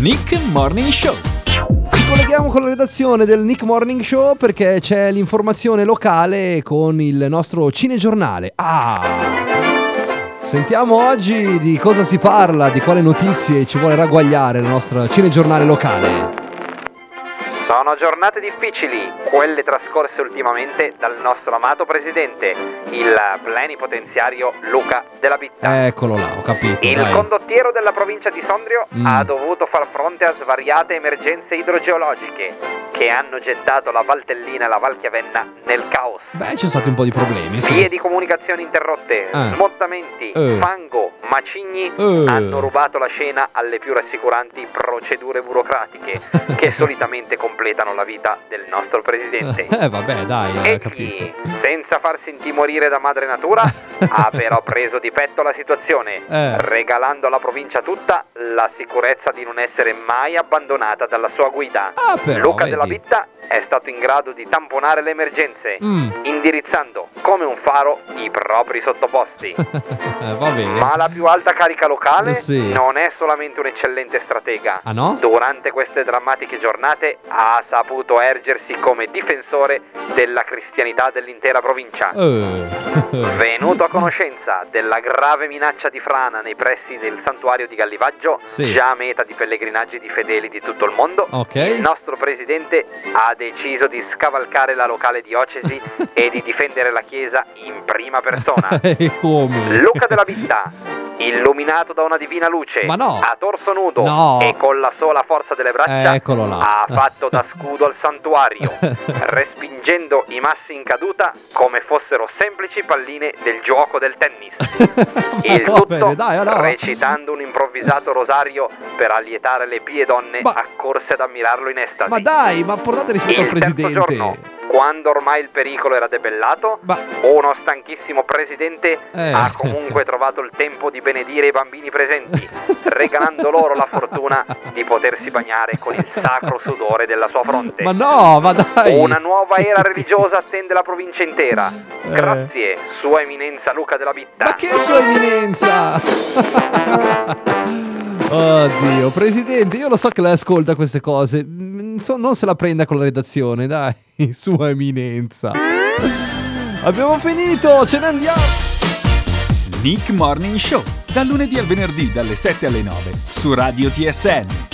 Nick Morning Show. Ci colleghiamo con la redazione del Nick Morning Show perché c'è l'informazione locale con il nostro cinegiornale. Ah! Sentiamo oggi di cosa si parla, di quale notizie ci vuole ragguagliare il nostro cinegiornale locale. Sono giornate difficili, quelle trascorse ultimamente dal nostro amato presidente, il plenipotenziario Luca della Bitta. Eccolo là, ho capito. Il dai. condottiero della provincia di Sondrio Mm. ha dovuto far fronte a svariate emergenze idrogeologiche che hanno gettato la Valtellina e la Valchiavenna nel caos. Beh, ci sono stati un po' di problemi, sì. Vie di comunicazione interrotte, Eh. smottamenti, Eh. fango, macigni Eh. hanno rubato la scena alle più rassicuranti procedure burocratiche che solitamente completano la vita del nostro presidente. Eh, vabbè, dai, Egli, capito. senza farsi intimorire da madre natura, ha però preso di petto la situazione, Eh. regalando alla provincia tutta la sicurezza di non essere mai abbandonata dalla sua guida. Ah, però, Luca vedi. della Bitta è stato in grado di tamponare le emergenze, Mm. indirizzando come un faro i propri sottoposti. Eh, Va bene. Ma la più alta carica locale sì. non è solamente un eccellente stratega. Ah no? Durante queste drammatiche giornate ha saputo ergersi come difensore della cristianità dell'intera provincia. Eh. Venuto a conoscenza della grave minaccia di frana nei pressi del santuario di Gallivaggio, Sì. già meta di pellegrinaggi di fedeli di tutto il mondo, Ok. il nostro presidente ha deciso di scavalcare la locale diocesi e di difendere la chiesa in prima persona. E come? Luca della Bitta, illuminato da una divina luce, Ma no. a torso nudo No. e con la sola forza delle braccia, Eccolo là. ha fatto da scudo al santuario, respingendo i massi in caduta come fossero semplici palline del gioco del tennis. Il tutto bene, dai, allora. recitando un improvvisato rosario per allietare le pie donne Ma- accorse ad ammirarlo in estasi. Ma dai, ma portate rispetto Il al presidente. giorno, quando ormai il pericolo era debellato, Ma- uno stanchissimo presidente Eh. ha comunque trovato il tempo di benedire i bambini presenti, regalando loro la fortuna di potersi bagnare con il sacro sudore della sua fronte. Ma no, ma dai. Una nuova era religiosa attende la provincia intera. Eh. Grazie, Sua Eminenza Luca della Bitta. Ma che sua eminenza! Oddio, presidente, io lo so che lei ascolta queste cose. Mm, non se la prenda con la redazione, dai. Sua eminenza. Abbiamo finito, ce ne andiamo. Nick Morning Show. Dal lunedì al venerdì dalle 7 alle 9 su Radio TSN.